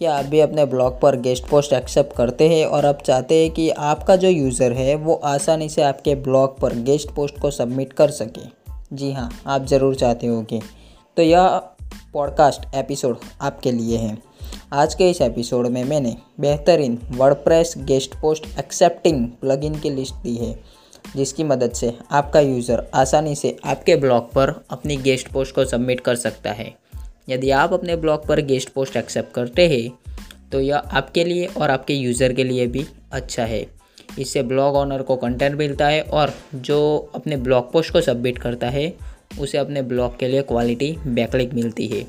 क्या आप भी अपने ब्लॉग पर गेस्ट पोस्ट एक्सेप्ट करते हैं और आप चाहते हैं कि आपका जो यूज़र है वो आसानी से आपके ब्लॉग पर गेस्ट पोस्ट को सबमिट कर सके। जी हाँ आप ज़रूर चाहते होगे तो यह पॉडकास्ट एपिसोड आपके लिए है। आज के इस एपिसोड में मैंने बेहतरीन WordPress guest post accepting plugin की लिस्ट दी है, जिसकी मदद से आपका यूज़र आसानी से आपके ब्लॉग पर अपनी गेस्ट पोस्ट को सबमिट कर सकता है। यदि आप अपने ब्लॉग पर गेस्ट पोस्ट एक्सेप्ट करते हैं तो यह आपके लिए और आपके यूज़र के लिए भी अच्छा है। इससे ब्लॉग ऑनर को कंटेंट मिलता है और जो अपने ब्लॉग पोस्ट को सबमिट करता है, उसे अपने ब्लॉग के लिए क्वालिटी बैकलिक मिलती है।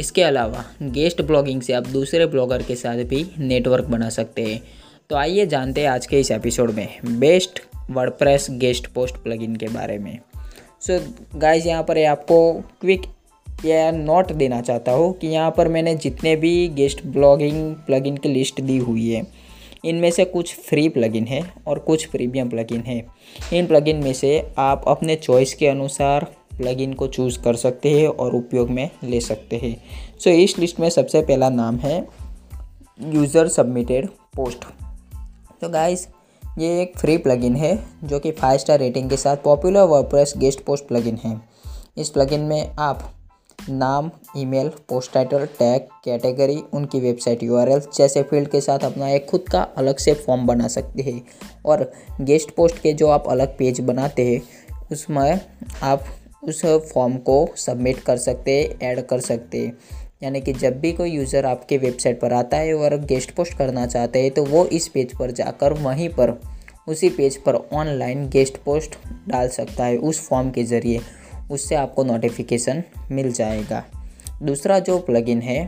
इसके अलावा, गेस्ट ब्लॉगिंग से आप दूसरे ब्लॉगर के साथ भी नेटवर्क बना सकते हैं। तो आइए जानते हैं आज के इस एपिसोड में best WordPress guest post plugin के बारे में। सो गाइज़ यहाँ पर आपको क्विक या नोट देना चाहता हूँ कि यहाँ पर मैंने जितने भी गेस्ट ब्लॉगिंग प्लगइन की लिस्ट दी हुई है इनमें से कुछ फ्री प्लगइन है और कुछ प्रीमियम प्लगइन है। इन प्लगइन में से आप अपने चॉइस के अनुसार प्लगइन को चूज़ कर सकते हैं और उपयोग में ले सकते हैं। सो so, इस लिस्ट में सबसे पहला नाम है यूज़र सबमिटेड पोस्ट तो गाइस ये एक फ्री प्लगइन है जो कि फाइव स्टार रेटिंग के साथ popular WordPress guest post plugin है। इस प्लगइन में आप नाम, email, post title, tag, category, उनकी वेबसाइट यूआरएल जैसे फ़ील्ड के साथ अपना एक खुद का अलग से फॉर्म बना सकते हैं। और गेस्ट पोस्ट के जो आप अलग पेज बनाते हैं, उसमें आप उस फॉर्म को सबमिट कर सकते हैं, ऐड कर सकते हैं। यानी कि जब भी कोई यूज़र आपके वेबसाइट पर आता है और गेस्ट पोस्ट करना चाहते हैं तो वो इस पेज पर जाकर वहीं पर, उसी पेज पर ऑनलाइन गेस्ट पोस्ट डाल सकता है उस फॉर्म के ज़रिए। उससे आपको नोटिफिकेशन मिल जाएगा। दूसरा जो प्लगइन है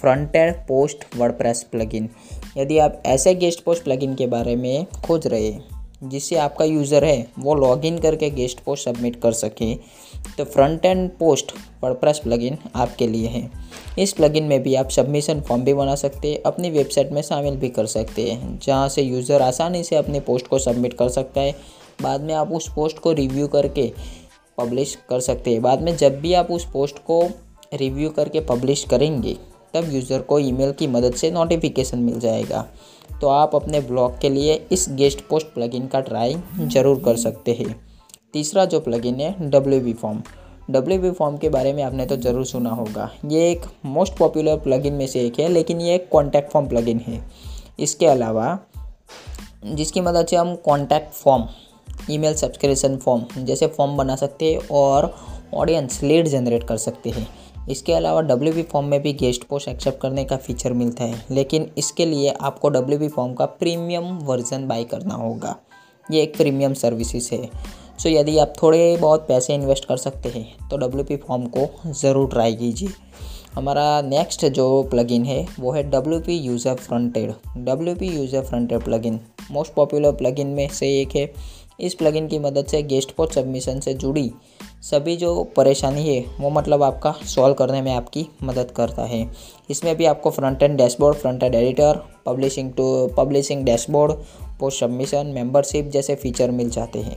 फ्रंटेड पोस्ट वर्डप्रेस प्लगइन यदि आप ऐसे गेस्ट पोस्ट प्लगइन के बारे में खोज रहे हैं जिससे आपका यूज़र है, वो लॉगिन करके गेस्ट पोस्ट सबमिट कर सके तो front end post WordPress plugin आपके लिए है। इस प्लगइन में भी आप सबमिशन फॉर्म भी बना सकते हैं अपनी वेबसाइट में शामिल भी कर सकते हैं, जहाँ से यूज़र आसानी से अपनी पोस्ट को सबमिट कर सकता है। बाद में आप उस पोस्ट को रिव्यू करके पब्लिश कर सकते हैं। बाद में जब भी आप उस पोस्ट को रिव्यू करके पब्लिश करेंगे, तब यूज़र को ईमेल की मदद से नोटिफिकेशन मिल जाएगा। तो आप अपने ब्लॉग के लिए इस गेस्ट पोस्ट प्लगइन का ट्राई ज़रूर कर सकते हैं। तीसरा जो प्लगइन है W B form W B form के बारे में आपने तो ज़रूर सुना होगा। ये एक मोस्ट पॉपुलर प्लगइन में से एक है, लेकिन ये एक कॉन्टैक्ट फॉर्म प्लगइन है। इसके अलावा जिसकी मदद से हम contact form email subscription form, जैसे फॉर्म बना सकते हैं और ऑडियंस लीड जनरेट कर सकते हैं। इसके अलावा डब्ल्यू फॉर्म में भी गेस्ट पोस्ट एक्सेप्ट करने का फीचर मिलता है, लेकिन इसके लिए आपको डब्ल्यू फॉर्म का प्रीमियम वर्जन बाई करना होगा। ये एक प्रीमियम सर्विसेज़ है। सो यदि आप थोड़े बहुत पैसे इन्वेस्ट कर सकते हैं तो डब्ल्यू पी फॉर्म को ज़रूर ट्राई कीजिए। हमारा नेक्स्ट जो प्लगइन है, वो है W P user frontend W P user frontend plugin most popular plugin में से एक है। इस प्लगइन की मदद से गेस्ट पोस्ट सबमिशन से जुड़ी सभी जो परेशानी है, वो मतलब आपका सॉल्व करने में आपकी मदद करता है। इसमें भी आपको front end dashboard front end editor publishing to publishing dashboard post submission membership जैसे फीचर मिल जाते हैं।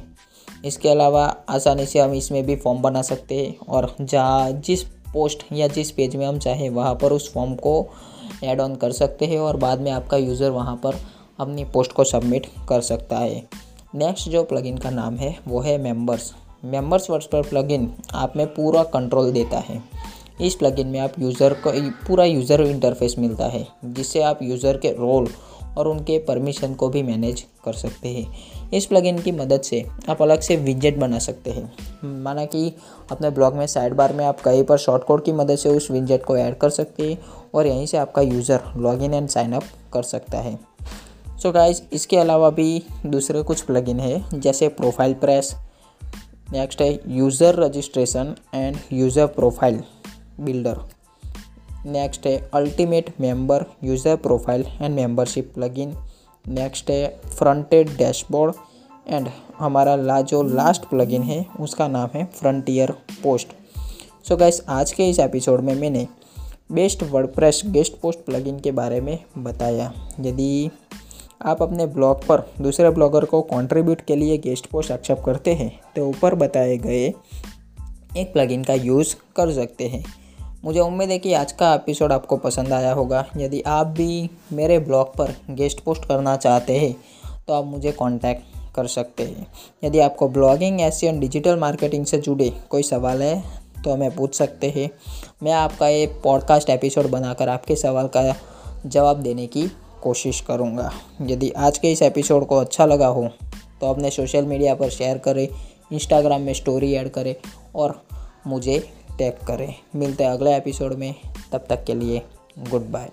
इसके अलावा आसानी से हम इसमें भी फॉर्म बना सकते हैं और जहाँ जिस पोस्ट या जिस पेज में हम चाहें, वहाँ पर उस फॉर्म को ऐड ऑन कर सकते हैं और बाद में आपका यूज़र वहाँ पर अपनी पोस्ट को सबमिट कर सकता है। नेक्स्ट जो प्लगइन का नाम है, वो है मेंबर्स मेंबर्स वर्ड्स पर प्लगइन आप में पूरा कंट्रोल देता है। इस प्लगइन में आप यूज़र को, पूरा यूज़र इंटरफेस मिलता है, जिससे आप यूज़र के रोल और उनके परमिशन को भी मैनेज कर सकते हैं। इस प्लगइन की मदद से आप अलग से विजेट बना सकते हैं। माना कि अपने ब्लॉग में साइड बार में आप कहीं पर शॉर्ट कोड की मदद से उस विजेट को ऐड कर सकते हैं और यहीं से आपका user login and sign up कर सकता है। सो so इसके अलावा भी दूसरे कुछ प्लगइन है, जैसे प्रोफ़ाइल प्रेस नेक्स्ट है user registration and user profile builder next है ultimate member user profile and membership plugin next है फ्रंटेड डैशबोर्ड एंड हमारा ला, जो लास्ट प्लगइन है, उसका नाम है फ्रंटियर पोस्ट सो गाइस आज के इस एपिसोड में मैंने best WordPress guest post plugin के बारे में बताया। यदि आप अपने ब्लॉग पर दूसरे ब्लॉगर को कंट्रीब्यूट के लिए गेस्ट पोस्ट एक्सेप्ट करते हैं तो ऊपर बताए गए एक प्लगइन का यूज़ कर सकते हैं। मुझे उम्मीद है कि आज का एपिसोड आपको पसंद आया होगा। यदि आप भी मेरे ब्लॉग पर गेस्ट पोस्ट करना चाहते हैं तो आप मुझे कांटेक्ट कर सकते हैं। यदि आपको ब्लॉगिंग ऐसी डिजिटल मार्केटिंग से जुड़े कोई सवाल है तो हमें पूछ सकते हैं। मैं आपका ये पॉडकास्ट एपिसोड बनाकर आपके सवाल का जवाब देने की कोशिश करूँगा। यदि आज के इस एपिसोड को अच्छा लगा हो तो अपने सोशल मीडिया पर शेयर करें इंस्टाग्राम में स्टोरी ऐड करें और मुझे टैग करें। मिलते हैं अगले एपिसोड में, तब तक के लिए गुड बाय